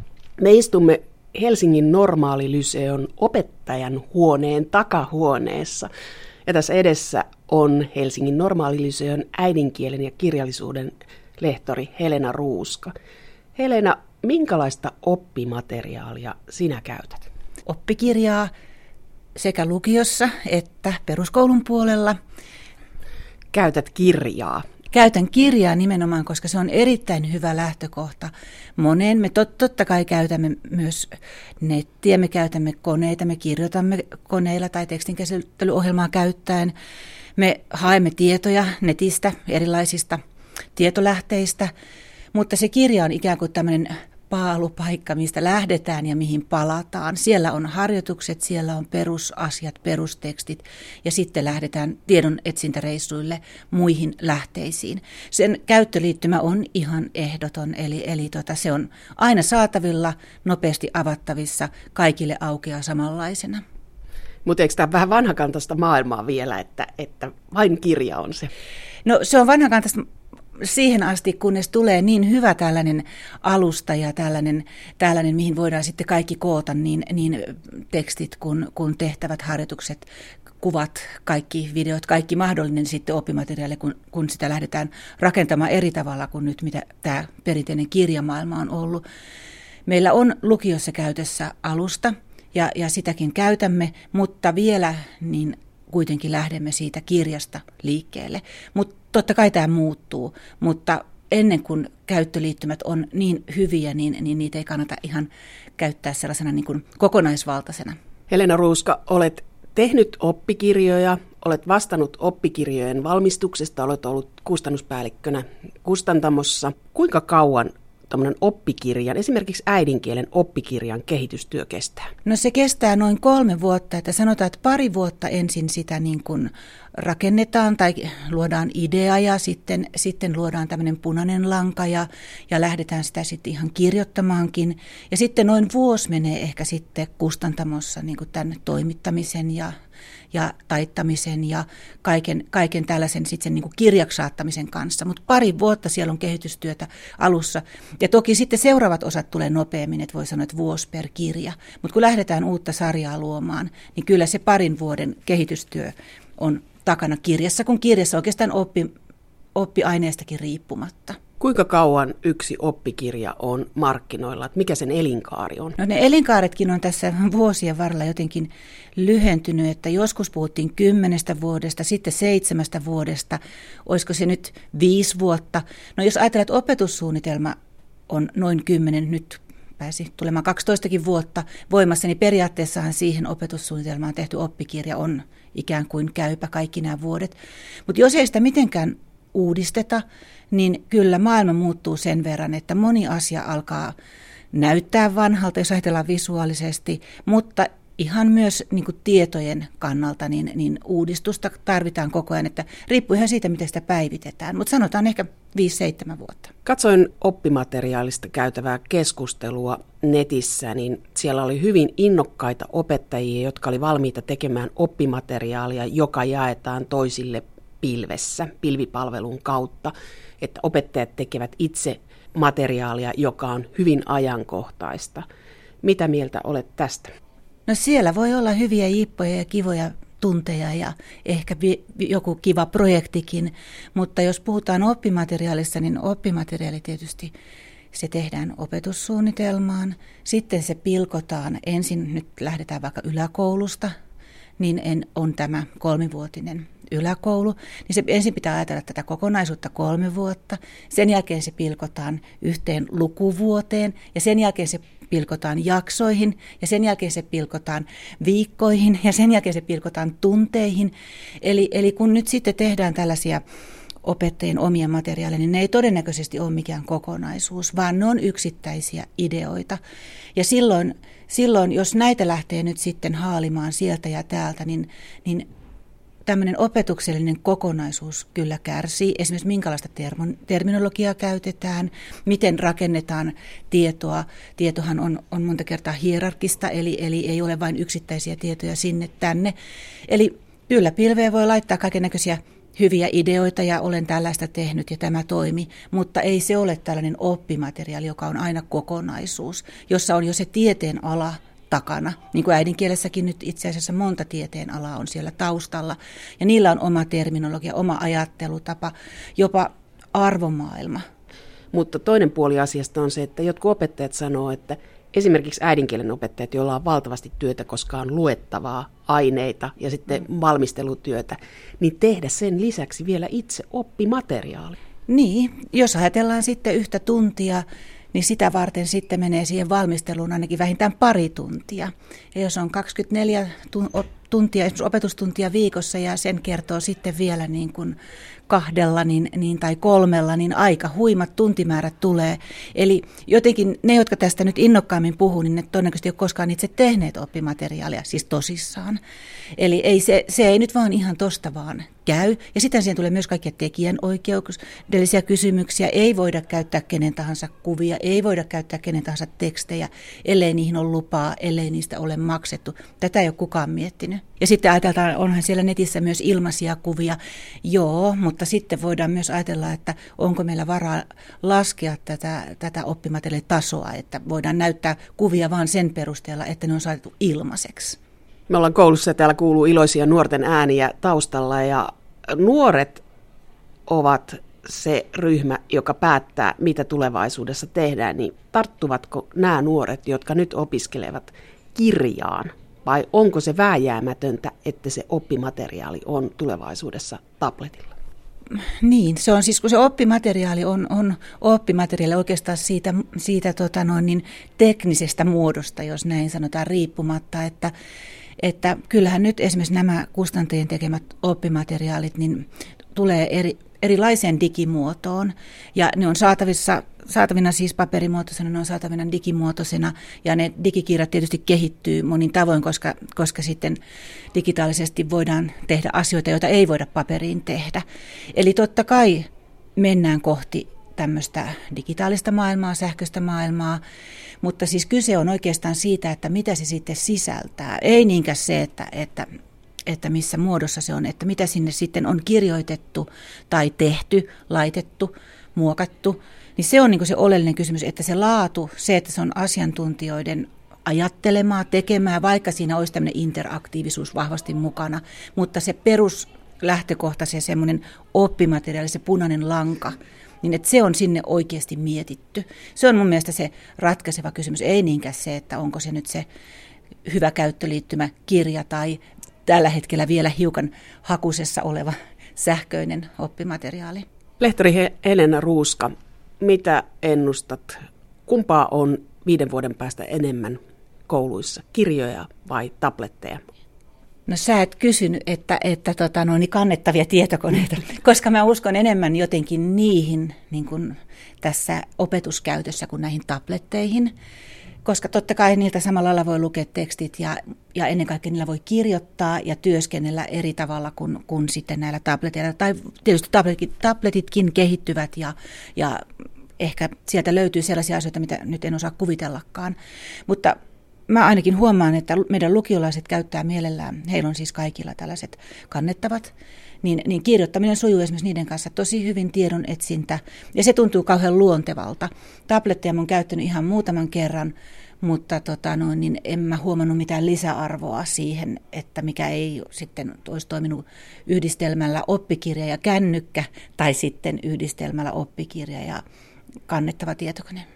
Me istumme Helsingin normaalilyseon opettajan huoneen takahuoneessa. Ja tässä edessä on Helsingin normaalilyseon äidinkielen ja kirjallisuuden lehtori Helena Ruuska. Helena, minkälaista oppimateriaalia sinä käytät? Oppikirjaa sekä lukiossa että peruskoulun puolella. Käytät kirjaa. Käytän kirjaa nimenomaan, koska se on erittäin hyvä lähtökohta moneen. Me tot, totta kai käytämme myös nettiä, me käytämme koneita, me kirjoitamme koneilla tai tekstinkäsittelyohjelmaa käyttäen. Me haemme tietoja netistä, erilaisista tietolähteistä, mutta se kirja on ikään kuin tämmöinen paalupaikka, mistä lähdetään ja mihin palataan. Siellä on harjoitukset, siellä on perusasiat, perustekstit ja sitten lähdetään tiedon etsintäreissuille muihin lähteisiin. Sen käyttöliittymä on ihan ehdoton, eli, eli tota, se on aina saatavilla, nopeasti avattavissa, kaikille aukeaa samanlaisena. Mutta eikö tämä vähän vanhakantaista maailmaa vielä, että, että vain kirja on se? No se on vanhakantaista siihen asti, kunnes tulee niin hyvä tällainen alusta ja tällainen, tällainen mihin voidaan sitten kaikki koota, niin, niin tekstit kuin, kuin tehtävät harjoitukset, kuvat, kaikki videot, kaikki mahdollinen sitten oppimateriaali, kun, kun sitä lähdetään rakentamaan eri tavalla kuin nyt, mitä tämä perinteinen kirjamaailma on ollut. Meillä on lukiossa käytössä alusta, ja, ja sitäkin käytämme, mutta vielä niin kuitenkin lähdemme siitä kirjasta liikkeelle. Mutta totta kai tämä muuttuu, mutta ennen kuin käyttöliittymät on niin hyviä, niin, niin niitä ei kannata ihan käyttää sellaisena niin kuin kokonaisvaltaisena. Helena Ruuska, olet tehnyt oppikirjoja, olet vastannut oppikirjojen valmistuksesta, olet ollut kustannuspäällikkönä kustantamossa. Kuinka kauan tuommoinen oppikirjan, esimerkiksi äidinkielen oppikirjan kehitystyö kestää? No se kestää noin kolme vuotta, että sanotaan, että pari vuotta ensin sitä niin kuin rakennetaan tai luodaan idea ja sitten, sitten luodaan tämmöinen punainen lanka ja, ja lähdetään sitä sitten ihan kirjoittamaankin. Ja sitten noin vuosi menee ehkä sitten kustantamossa niin kuin tänne toimittamisen ja ja taittamisen ja kaiken, kaiken tällaisen sitten sen niin kuin kirjaksi saattamisen kanssa. Mutta pari vuotta siellä on kehitystyötä alussa. Ja toki sitten seuraavat osat tulee nopeammin, että voi sanoa, että vuosi per kirja. Mutta kun lähdetään uutta sarjaa luomaan, niin kyllä se parin vuoden kehitystyö on takana kirjassa, kun kirjassa oikeastaan oppi, oppiaineestakin riippumatta. Kuinka kauan yksi oppikirja on markkinoilla? Mikä sen elinkaari on? No ne elinkaaretkin on tässä vuosien varrella jotenkin lyhentynyt, että joskus puhuttiin kymmenestä vuodesta, sitten seitsemästä vuodesta, olisiko se nyt viisi vuotta. No jos ajatellaan, että opetussuunnitelma on noin kymmenen, nyt pääsi tulemaan 12 vuotta voimassa, niin periaatteessahan siihen opetussuunnitelmaan tehty oppikirja on ikään kuin käypä kaikki nämä vuodet. Mutta jos ei sitä mitenkään uudisteta, niin kyllä maailma muuttuu sen verran, että moni asia alkaa näyttää vanhalta, jos ajatellaan visuaalisesti, mutta ihan myös niin kuin tietojen kannalta niin, niin uudistusta tarvitaan koko ajan, että riippuu ihan siitä, miten sitä päivitetään, mutta sanotaan ehkä 5-7 vuotta. Katsoin oppimateriaalista käytävää keskustelua netissä, niin siellä oli hyvin innokkaita opettajia, jotka oli valmiita tekemään oppimateriaalia, joka jaetaan toisille pilvessä, pilvipalvelun kautta, että opettajat tekevät itse materiaalia, joka on hyvin ajankohtaista. Mitä mieltä olet tästä? No siellä voi olla hyviä jippoja ja kivoja tunteja ja ehkä joku kiva projektikin, mutta jos puhutaan oppimateriaalista, niin oppimateriaali tietysti se tehdään opetussuunnitelmaan, sitten se pilkotaan, ensin nyt lähdetään vaikka yläkoulusta, niin en, on tämä kolmivuotinen yläkoulu, niin se ensin pitää ajatella tätä kokonaisuutta kolme vuotta, sen jälkeen se pilkotaan yhteen lukuvuoteen ja sen jälkeen se pilkotaan jaksoihin ja sen jälkeen se pilkotaan viikkoihin ja sen jälkeen se pilkotaan tunteihin. Eli, eli kun nyt sitten tehdään tällaisia opettajien omia materiaaleja, niin ne ei todennäköisesti ole mikään kokonaisuus, vaan ne on yksittäisiä ideoita. Ja silloin, silloin jos näitä lähtee nyt sitten haalimaan sieltä ja täältä, niin, niin tämmöinen opetuksellinen kokonaisuus kyllä kärsii. Esimerkiksi minkälaista terminologiaa käytetään, miten rakennetaan tietoa. Tietohan on, on monta kertaa hierarkista, eli, eli ei ole vain yksittäisiä tietoja sinne tänne. Eli kyllä pilveen voi laittaa kaiken näköisiä hyviä ideoita ja olen tällaista tehnyt ja tämä toimi, mutta ei se ole tällainen oppimateriaali, joka on aina kokonaisuus, jossa on jo se tieteen ala takana. Niin kuin äidinkielessäkin nyt itse asiassa monta tieteen alaa on siellä taustalla. Ja niillä on oma terminologia, oma ajattelutapa, jopa arvomaailma. Mutta toinen puoli asiasta on se, että jotkut opettajat sanoo, että esimerkiksi äidinkielen opettajat, joilla on valtavasti työtä, koska on luettavaa aineita ja sitten mm. valmistelutyötä, niin tehdä sen lisäksi vielä itse oppimateriaali. Niin, jos ajatellaan sitten yhtä tuntia, niin sitä varten sitten menee siihen valmisteluun ainakin vähintään pari tuntia. Ja jos on 24 tuntia, opetustuntia viikossa ja sen kertoo sitten vielä niin kuin kahdella niin, niin, tai kolmella, niin aika huimat tuntimäärät tulee. Eli jotenkin ne, jotka tästä nyt innokkaammin puhuu, niin ne todennäköisesti ei ole koskaan itse tehneet oppimateriaalia, siis tosissaan. Eli ei se, se ei nyt vaan ihan tosta vaan käy. Ja sitten siihen tulee myös kaikkia tekijänoikeudellisia kysymyksiä. Ei voida käyttää kenen tahansa kuvia, ei voida käyttää kenen tahansa tekstejä, ellei niihin ole lupaa, ellei niistä ole maksettu. Tätä ei ole kukaan miettinyt. Ja sitten ajatellaan, onhan siellä netissä myös ilmaisia kuvia. Joo, mutta sitten voidaan myös ajatella, että onko meillä varaa laskea tätä, tätä oppimateriaalitasoa, että voidaan näyttää kuvia vain sen perusteella, että ne on saatu ilmaiseksi. Me ollaan koulussa ja täällä kuuluu iloisia nuorten ääniä taustalla ja nuoret ovat se ryhmä, joka päättää, mitä tulevaisuudessa tehdään, niin tarttuvatko nämä nuoret, jotka nyt opiskelevat kirjaan, vai onko se vääjäämätöntä, että se oppimateriaali on tulevaisuudessa tabletilla? Niin, se on siis, kun se oppimateriaali on, on oppimateriaali oikeastaan siitä, siitä tota noin, niin teknisestä muodosta, jos näin sanotaan, riippumatta, että että kyllähän nyt esimerkiksi nämä kustantajien tekemät oppimateriaalit niin tulee eri, erilaiseen digimuotoon ja ne on saatavissa, saatavina siis paperimuotoisena, ne on saatavina digimuotoisena ja ne digikirjat tietysti kehittyy monin tavoin, koska, koska sitten digitaalisesti voidaan tehdä asioita, joita ei voida paperiin tehdä. Eli totta kai mennään kohti tämmöistä digitaalista maailmaa, sähköistä maailmaa, mutta siis kyse on oikeastaan siitä, että mitä se sitten sisältää. Ei niinkään se, että, että, että missä muodossa se on, että mitä sinne sitten on kirjoitettu tai tehty, laitettu, muokattu. Niin se on niin se oleellinen kysymys, että se laatu, se, että se on asiantuntijoiden ajattelemaa, tekemää, vaikka siinä olisi tämmöinen interaktiivisuus vahvasti mukana, mutta se perus lähtökohta, se semmoinen oppimateriaali, se punainen lanka, niin että se on sinne oikeasti mietitty. Se on mun mielestä se ratkaiseva kysymys, ei niinkään se, että onko se nyt se hyvä käyttöliittymä kirja tai tällä hetkellä vielä hiukan hakusessa oleva sähköinen oppimateriaali. Lehtori Elena Ruuska, mitä ennustat? Kumpaa on viiden vuoden päästä enemmän kouluissa, kirjoja vai tabletteja? No sä et kysynyt, että, että tota, no, niin kannettavia tietokoneita, koska mä uskon enemmän jotenkin niihin niin kuin tässä opetuskäytössä kuin näihin tabletteihin. Koska totta kai niiltä samalla lailla voi lukea tekstit ja, ja ennen kaikkea niillä voi kirjoittaa ja työskennellä eri tavalla kuin, kuin sitten näillä tableteilla. Tai tietysti tabletit, tabletitkin kehittyvät ja, ja ehkä sieltä löytyy sellaisia asioita, mitä nyt en osaa kuvitellakaan. Mutta mä ainakin huomaan, että meidän lukiolaiset käyttää mielellään, heillä on siis kaikilla tällaiset kannettavat, niin, niin kirjoittaminen sujuu esimerkiksi niiden kanssa tosi hyvin tiedon etsintä, ja se tuntuu kauhean luontevalta. Tabletteja on käyttänyt ihan muutaman kerran, mutta tota no, niin en mä huomannut mitään lisäarvoa siihen, että mikä ei sitten olisi toiminut yhdistelmällä oppikirja ja kännykkä, tai sitten yhdistelmällä oppikirja ja kannettava tietokone.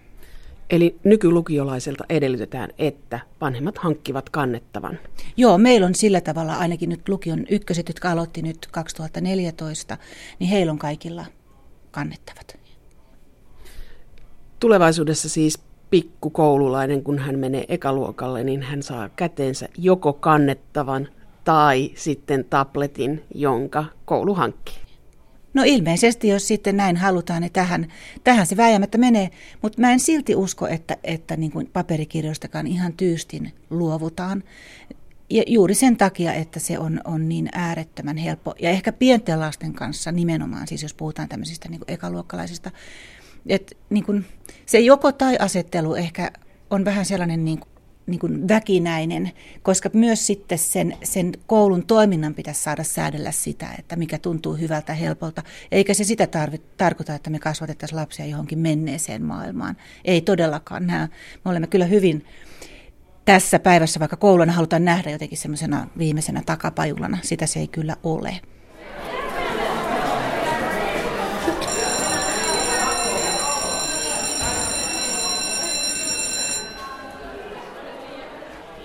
Eli nykylukiolaiselta edellytetään, että vanhemmat hankkivat kannettavan. Joo, meillä on sillä tavalla ainakin nyt lukion ykköset, jotka aloitti nyt 2014, niin heillä on kaikilla kannettavat. Tulevaisuudessa siis pikkukoululainen, kun hän menee ekaluokalle, niin hän saa käteensä joko kannettavan tai sitten tabletin, jonka koulu hankkii. No ilmeisesti, jos sitten näin halutaan, niin tähän, tähän se vääjäämättä menee. Mutta mä en silti usko, että, että niin kuin paperikirjoistakaan ihan tyystin luovutaan. Ja juuri sen takia, että se on, on niin äärettömän helppo. Ja ehkä pienten lasten kanssa nimenomaan, siis jos puhutaan tämmöisistä niin kuin ekaluokkalaisista. Että niin kuin, se joko tai asettelu ehkä on vähän sellainen niin kuin niin kuin väkinäinen, koska myös sitten sen, sen koulun toiminnan pitäisi saada säädellä sitä, että mikä tuntuu hyvältä helpolta. Eikä se sitä tarvi, tarkoita, että me kasvatettaisiin lapsia johonkin menneeseen maailmaan. Ei todellakaan. Nämä, me olemme kyllä hyvin tässä päivässä, vaikka kouluna halutaan nähdä jotenkin semmoisena viimeisenä takapajulana. Sitä se ei kyllä ole.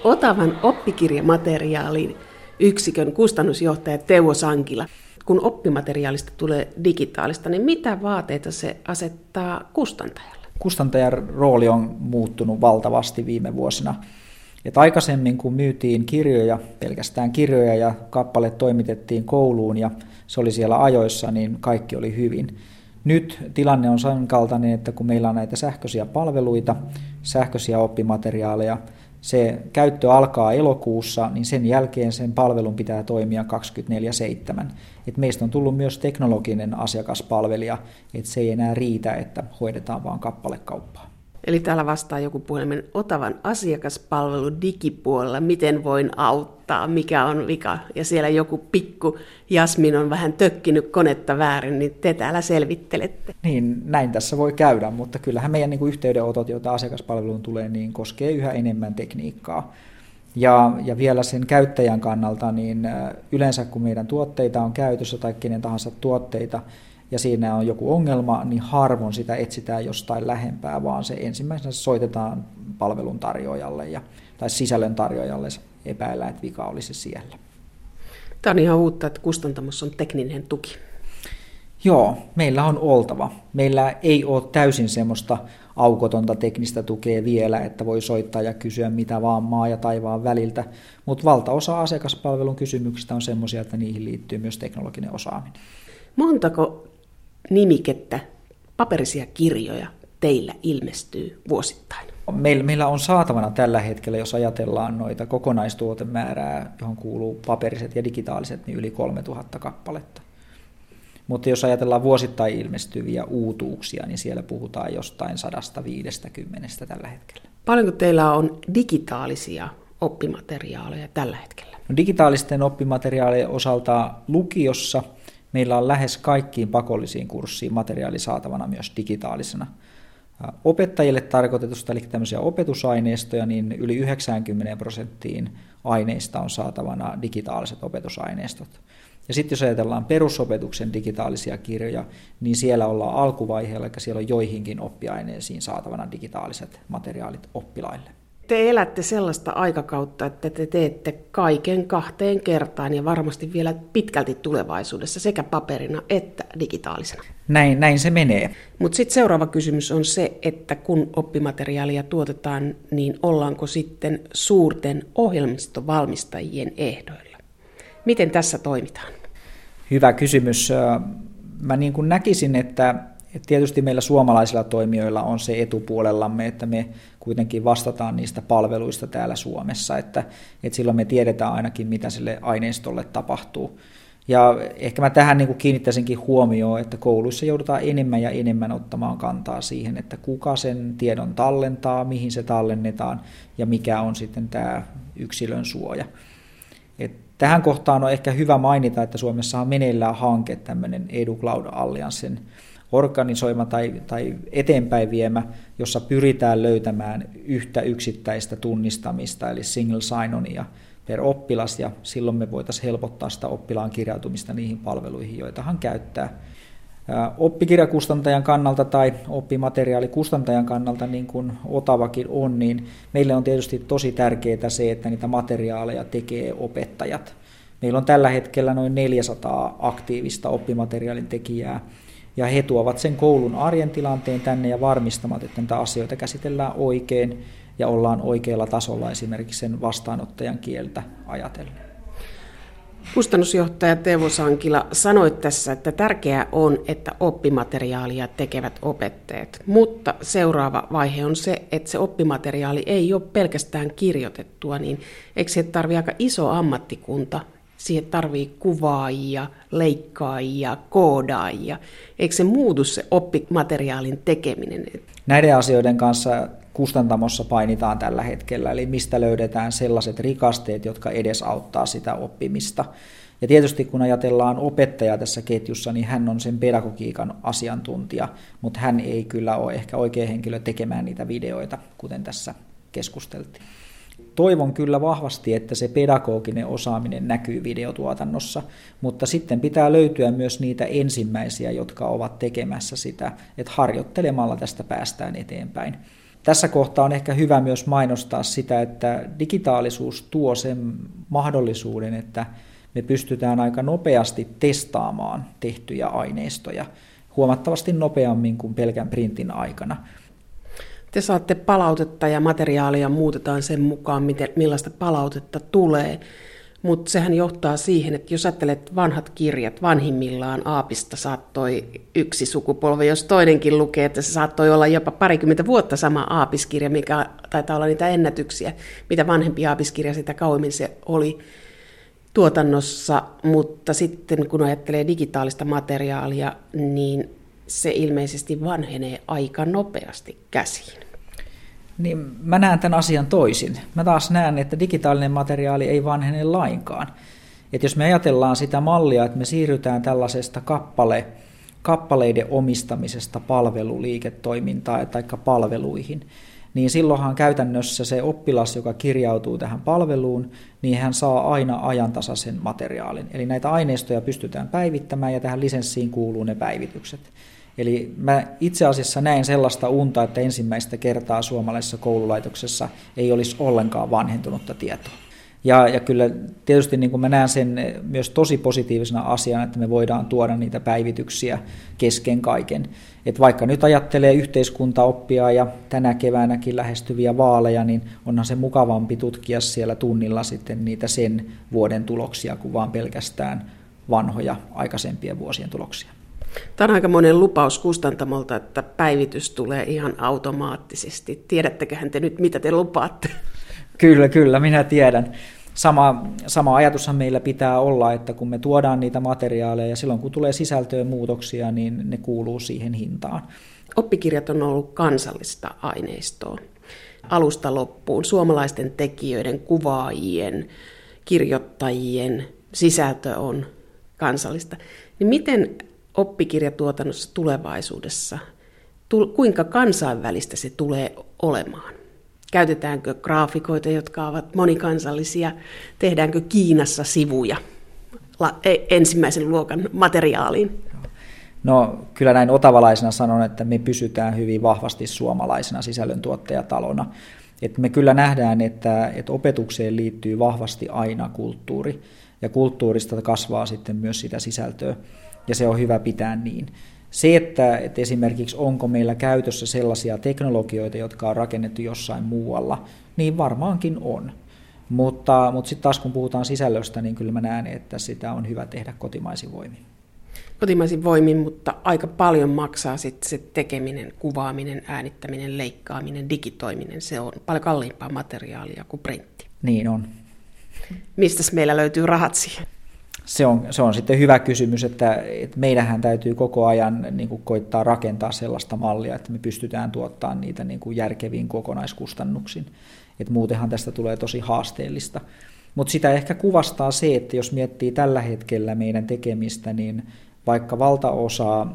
Otavan oppikirjamateriaalin yksikön kustannusjohtaja Teuvo Sankila. Kun oppimateriaalista tulee digitaalista, niin mitä vaateita se asettaa kustantajalle? Kustantajan rooli on muuttunut valtavasti viime vuosina. Et aikaisemmin, kun myytiin kirjoja, pelkästään kirjoja ja kappaleet toimitettiin kouluun ja se oli siellä ajoissa, niin kaikki oli hyvin. Nyt tilanne on sen kaltainen, että kun meillä on näitä sähköisiä palveluita, sähköisiä oppimateriaaleja, se käyttö alkaa elokuussa, niin sen jälkeen sen palvelun pitää toimia 24-7. Et meistä on tullut myös teknologinen asiakaspalvelija, että se ei enää riitä, että hoidetaan vain kappalekauppaa. Eli täällä vastaa joku puhelimen Otavan asiakaspalvelu digipuolella, miten voin auttaa, mikä on vika. Ja siellä joku pikku Jasmin on vähän tökkinyt konetta väärin, niin te täällä selvittelette. Niin, näin tässä voi käydä, mutta kyllähän meidän niin kuin yhteydenotot, joita asiakaspalveluun tulee, niin koskee yhä enemmän tekniikkaa. Ja, ja vielä sen käyttäjän kannalta, niin yleensä kun meidän tuotteita on käytössä tai kenen tahansa tuotteita, ja siinä on joku ongelma, niin harvoin sitä etsitään jostain lähempää, vaan se ensimmäisenä soitetaan palvelun tarjoajalle ja, tai sisällön tarjoajalle epäillä, että vika olisi siellä. Tämä on ihan uutta, että kustantamossa on tekninen tuki. Joo, meillä on oltava. Meillä ei ole täysin semmoista aukotonta teknistä tukea vielä, että voi soittaa ja kysyä mitä vaan maa ja taivaan väliltä, mutta valtaosa asiakaspalvelun kysymyksistä on semmoisia, että niihin liittyy myös teknologinen osaaminen. Montako nimikettä, paperisia kirjoja teillä ilmestyy vuosittain? Meillä, meillä on saatavana tällä hetkellä, jos ajatellaan noita kokonaistuotemäärää, johon kuuluu paperiset ja digitaaliset, niin yli 3000 kappaletta. Mutta jos ajatellaan vuosittain ilmestyviä uutuuksia, niin siellä puhutaan jostain 150 tällä hetkellä. Paljonko teillä on digitaalisia oppimateriaaleja tällä hetkellä? No, digitaalisten oppimateriaalien osalta lukiossa – Meillä on lähes kaikkiin pakollisiin kurssiin materiaali saatavana myös digitaalisena. Opettajille tarkoitetusta, eli tämmöisiä opetusaineistoja, niin yli 90 prosenttiin aineista on saatavana digitaaliset opetusaineistot. Ja sitten jos ajatellaan perusopetuksen digitaalisia kirjoja, niin siellä ollaan alkuvaiheella, eli siellä on joihinkin oppiaineisiin saatavana digitaaliset materiaalit oppilaille te elätte sellaista aikakautta, että te teette kaiken kahteen kertaan ja varmasti vielä pitkälti tulevaisuudessa sekä paperina että digitaalisena. Näin, näin se menee. Mutta sitten seuraava kysymys on se, että kun oppimateriaalia tuotetaan, niin ollaanko sitten suurten ohjelmistovalmistajien ehdoilla? Miten tässä toimitaan? Hyvä kysymys. Mä niin kuin näkisin, että et tietysti meillä suomalaisilla toimijoilla on se etupuolellamme, että me kuitenkin vastataan niistä palveluista täällä Suomessa, että, että silloin me tiedetään ainakin, mitä sille aineistolle tapahtuu. Ja ehkä mä tähän niin kuin kiinnittäisinkin huomioon, että kouluissa joudutaan enemmän ja enemmän ottamaan kantaa siihen, että kuka sen tiedon tallentaa, mihin se tallennetaan ja mikä on sitten tämä yksilön suoja. Et tähän kohtaan on ehkä hyvä mainita, että Suomessa on meneillään hanke, tämmöinen EduCloud Alliancen organisoima tai, tai eteenpäin viemä, jossa pyritään löytämään yhtä yksittäistä tunnistamista, eli single sign-onia per oppilas, ja silloin me voitaisiin helpottaa sitä oppilaan kirjautumista niihin palveluihin, joita hän käyttää. Oppikirjakustantajan kannalta tai oppimateriaalikustantajan kannalta, niin kuin Otavakin on, niin meille on tietysti tosi tärkeää se, että niitä materiaaleja tekee opettajat. Meillä on tällä hetkellä noin 400 aktiivista oppimateriaalin tekijää, ja he tuovat sen koulun arjen tilanteen tänne ja varmistavat, että näitä asioita käsitellään oikein ja ollaan oikealla tasolla esimerkiksi sen vastaanottajan kieltä ajatellen. Kustannusjohtaja Teuvo Sankila sanoi tässä, että tärkeää on, että oppimateriaalia tekevät opettajat, mutta seuraava vaihe on se, että se oppimateriaali ei ole pelkästään kirjoitettua, niin eikö se tarvitse aika iso ammattikunta, siihen tarvii kuvaajia, leikkaajia, koodaajia. Eikö se muutu se oppimateriaalin tekeminen? Näiden asioiden kanssa kustantamossa painitaan tällä hetkellä, eli mistä löydetään sellaiset rikasteet, jotka edesauttaa sitä oppimista. Ja tietysti kun ajatellaan opettajaa tässä ketjussa, niin hän on sen pedagogiikan asiantuntija, mutta hän ei kyllä ole ehkä oikea henkilö tekemään niitä videoita, kuten tässä keskusteltiin toivon kyllä vahvasti, että se pedagoginen osaaminen näkyy videotuotannossa, mutta sitten pitää löytyä myös niitä ensimmäisiä, jotka ovat tekemässä sitä, että harjoittelemalla tästä päästään eteenpäin. tässä kohtaa on ehkä hyvä myös mainostaa sitä, että digitaalisuus tuo sen mahdollisuuden, että me pystytään aika nopeasti testaamaan tehtyjä aineistoja huomattavasti nopeammin kuin pelkän printin aikana. Te saatte palautetta ja materiaalia muutetaan sen mukaan, miten, millaista palautetta tulee. Mutta sehän johtaa siihen, että jos ajattelet vanhat kirjat, vanhimmillaan Aapista saattoi yksi sukupolvi, jos toinenkin lukee, että se saattoi olla jopa parikymmentä vuotta sama Aapiskirja, mikä taitaa olla niitä ennätyksiä. Mitä vanhempi Aapiskirja, sitä kauemmin se oli tuotannossa, mutta sitten kun ajattelee digitaalista materiaalia, niin se ilmeisesti vanhenee aika nopeasti käsiin. Niin mä näen tämän asian toisin. Mä taas näen, että digitaalinen materiaali ei vanhene lainkaan. Et jos me ajatellaan sitä mallia, että me siirrytään tällaisesta kappale, kappaleiden omistamisesta palveluliiketoimintaan tai palveluihin, niin silloinhan käytännössä se oppilas, joka kirjautuu tähän palveluun, niin hän saa aina ajantasaisen materiaalin. Eli näitä aineistoja pystytään päivittämään ja tähän lisenssiin kuuluu ne päivitykset. Eli mä itse asiassa näen sellaista unta, että ensimmäistä kertaa suomalaisessa koululaitoksessa ei olisi ollenkaan vanhentunutta tietoa. Ja, ja kyllä tietysti niin kuin mä näen sen myös tosi positiivisena asiana, että me voidaan tuoda niitä päivityksiä kesken kaiken. Et vaikka nyt ajattelee yhteiskuntaoppia ja tänä keväänäkin lähestyviä vaaleja, niin onhan se mukavampi tutkia siellä tunnilla sitten niitä sen vuoden tuloksia kuin vaan pelkästään vanhoja aikaisempien vuosien tuloksia. Tämä on aika monen lupaus kustantamolta, että päivitys tulee ihan automaattisesti. Tiedätteköhän te nyt, mitä te lupaatte? Kyllä, kyllä, minä tiedän. Sama, sama ajatushan meillä pitää olla, että kun me tuodaan niitä materiaaleja ja silloin kun tulee sisältöön muutoksia, niin ne kuuluu siihen hintaan. Oppikirjat on ollut kansallista aineistoa alusta loppuun. Suomalaisten tekijöiden, kuvaajien, kirjoittajien sisältö on kansallista. Niin miten oppikirjatuotannossa tulevaisuudessa, kuinka kansainvälistä se tulee olemaan? Käytetäänkö graafikoita, jotka ovat monikansallisia? Tehdäänkö Kiinassa sivuja e, ensimmäisen luokan materiaaliin? No kyllä näin otavalaisena sanon, että me pysytään hyvin vahvasti suomalaisena sisällöntuottajatalona. että me kyllä nähdään, että, että opetukseen liittyy vahvasti aina kulttuuri, ja kulttuurista kasvaa sitten myös sitä sisältöä ja se on hyvä pitää niin. Se, että, että esimerkiksi onko meillä käytössä sellaisia teknologioita, jotka on rakennettu jossain muualla, niin varmaankin on. Mutta, mutta sitten taas kun puhutaan sisällöstä, niin kyllä mä näen, että sitä on hyvä tehdä kotimaisin voimin. Kotimaisin voimin, mutta aika paljon maksaa sitten se tekeminen, kuvaaminen, äänittäminen, leikkaaminen, digitoiminen. Se on paljon kalliimpaa materiaalia kuin printti. Niin on. Mistä meillä löytyy rahat siihen? Se on, se on sitten hyvä kysymys, että, että meidähän täytyy koko ajan niin kuin koittaa rakentaa sellaista mallia, että me pystytään tuottamaan niitä niin kuin järkeviin kokonaiskustannuksiin. Et muutenhan tästä tulee tosi haasteellista. Mutta sitä ehkä kuvastaa se, että jos miettii tällä hetkellä meidän tekemistä, niin vaikka valtaosa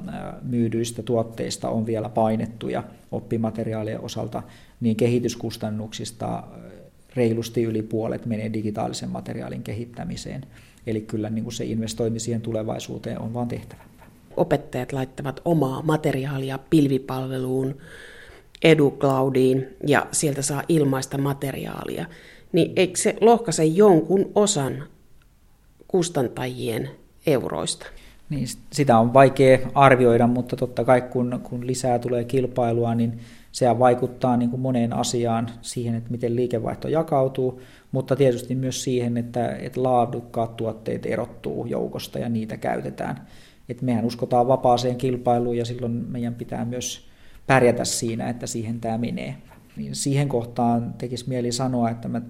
myydyistä tuotteista on vielä painettuja oppimateriaalien osalta, niin kehityskustannuksista reilusti yli puolet menee digitaalisen materiaalin kehittämiseen. Eli kyllä niin kuin se investointi siihen tulevaisuuteen on vaan tehtävä. Opettajat laittavat omaa materiaalia pilvipalveluun, EduCloudiin ja sieltä saa ilmaista materiaalia. Niin eikö se lohkaise jonkun osan kustantajien euroista? Niin, sitä on vaikea arvioida, mutta totta kai kun, kun lisää tulee kilpailua, niin se vaikuttaa niin kuin moneen asiaan siihen, että miten liikevaihto jakautuu, mutta tietysti myös siihen, että, että laadukkaat tuotteet erottuu joukosta ja niitä käytetään. Et mehän uskotaan vapaaseen kilpailuun ja silloin meidän pitää myös pärjätä siinä, että siihen tämä menee. Niin siihen kohtaan tekisi mieli sanoa, että mä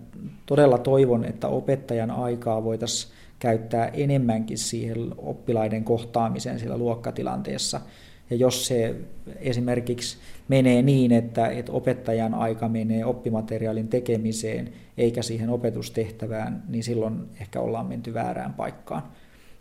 todella toivon, että opettajan aikaa voitaisiin käyttää enemmänkin siihen oppilaiden kohtaamiseen siellä luokkatilanteessa – ja jos se esimerkiksi menee niin, että, että opettajan aika menee oppimateriaalin tekemiseen eikä siihen opetustehtävään, niin silloin ehkä ollaan menty väärään paikkaan.